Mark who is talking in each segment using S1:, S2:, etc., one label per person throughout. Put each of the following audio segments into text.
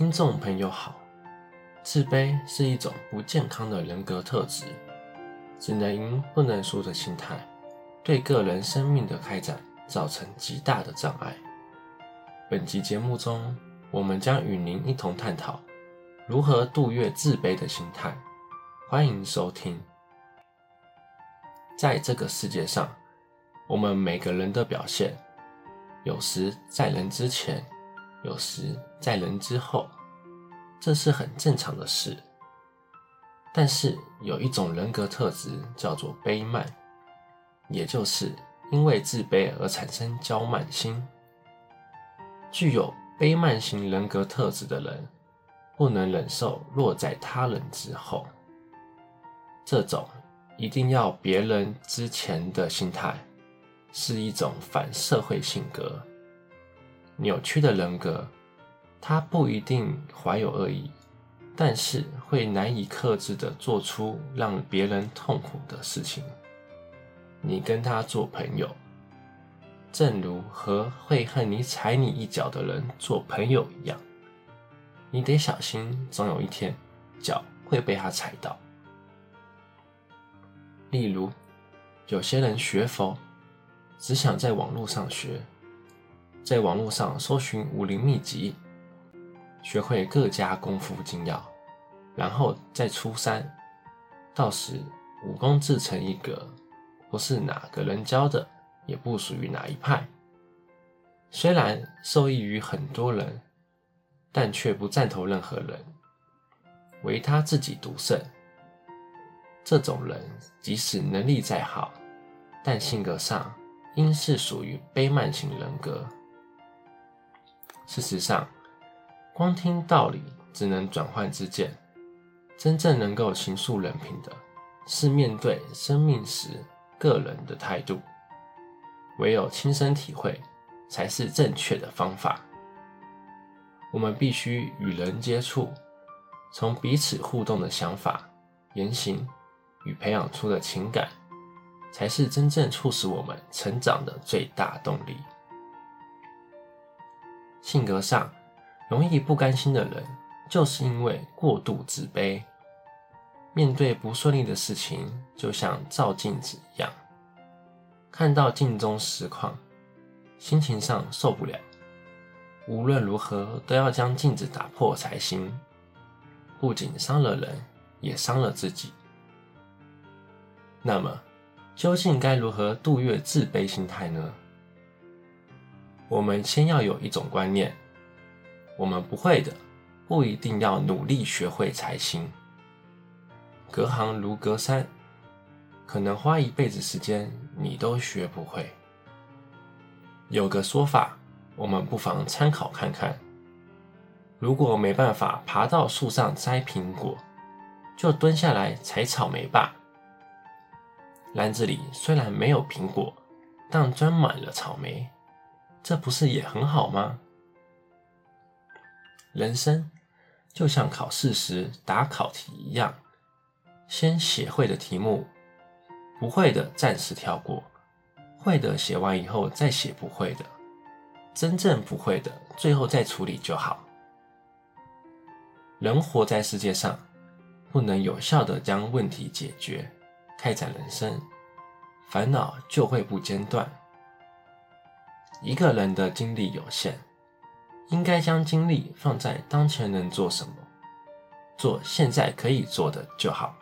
S1: 听众朋友好，自卑是一种不健康的人格特质，只能赢不能输的心态，对个人生命的开展造成极大的障碍。本集节目中，我们将与您一同探讨如何度越自卑的心态。欢迎收听。在这个世界上，我们每个人的表现，有时在人之前。有时在人之后，这是很正常的事。但是有一种人格特质叫做卑慢，也就是因为自卑而产生骄慢心。具有卑慢型人格特质的人，不能忍受落在他人之后。这种一定要别人之前的心态，是一种反社会性格。扭曲的人格，他不一定怀有恶意，但是会难以克制地做出让别人痛苦的事情。你跟他做朋友，正如和会恨你踩你一脚的人做朋友一样，你得小心，总有一天脚会被他踩到。例如，有些人学佛，只想在网络上学。在网络上搜寻武林秘籍，学会各家功夫精要，然后再出山。到时武功自成一格，不是哪个人教的，也不属于哪一派。虽然受益于很多人，但却不赞同任何人，唯他自己独胜。这种人即使能力再好，但性格上应是属于卑慢型人格。事实上，光听道理只能转换之见，真正能够形塑人品的，是面对生命时个人的态度。唯有亲身体会，才是正确的方法。我们必须与人接触，从彼此互动的想法、言行与培养出的情感，才是真正促使我们成长的最大动力。性格上容易不甘心的人，就是因为过度自卑。面对不顺利的事情，就像照镜子一样，看到镜中实况，心情上受不了，无论如何都要将镜子打破才行。不仅伤了人，也伤了自己。那么，究竟该如何度越自卑心态呢？我们先要有一种观念，我们不会的，不一定要努力学会才行。隔行如隔山，可能花一辈子时间，你都学不会。有个说法，我们不妨参考看看：如果没办法爬到树上摘苹果，就蹲下来采草莓吧。篮子里虽然没有苹果，但装满了草莓。这不是也很好吗？人生就像考试时答考题一样，先写会的题目，不会的暂时跳过，会的写完以后再写不会的，真正不会的最后再处理就好。人活在世界上，不能有效的将问题解决，开展人生，烦恼就会不间断。一个人的精力有限，应该将精力放在当前能做什么，做现在可以做的就好，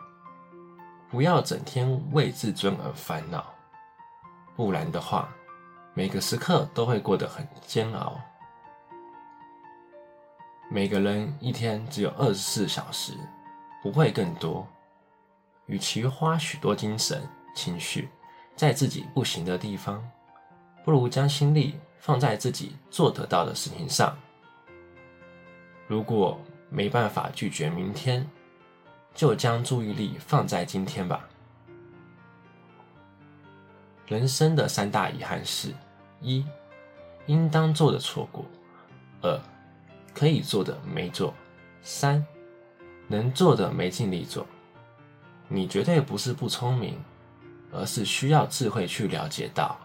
S1: 不要整天为自尊而烦恼，不然的话，每个时刻都会过得很煎熬。每个人一天只有二十四小时，不会更多，与其花许多精神、情绪在自己不行的地方。不如将心力放在自己做得到的事情上。如果没办法拒绝明天，就将注意力放在今天吧。人生的三大遗憾是：一、应当做的错过；二、可以做的没做；三、能做的没尽力做。你绝对不是不聪明，而是需要智慧去了解到。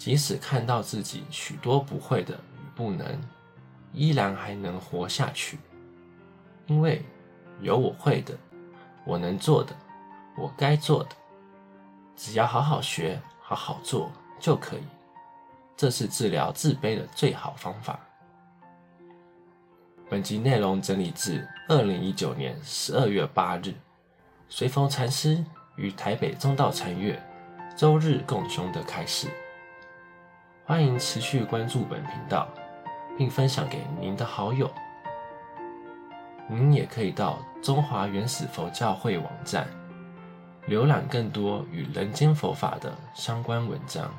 S1: 即使看到自己许多不会的与不能，依然还能活下去，因为有我会的，我能做的，我该做的，只要好好学，好好做就可以。这是治疗自卑的最好方法。本集内容整理自二零一九年十二月八日，随风禅师与台北中道禅院周日共修的开始。欢迎持续关注本频道，并分享给您的好友。您也可以到中华原始佛教会网站浏览更多与人间佛法的相关文章。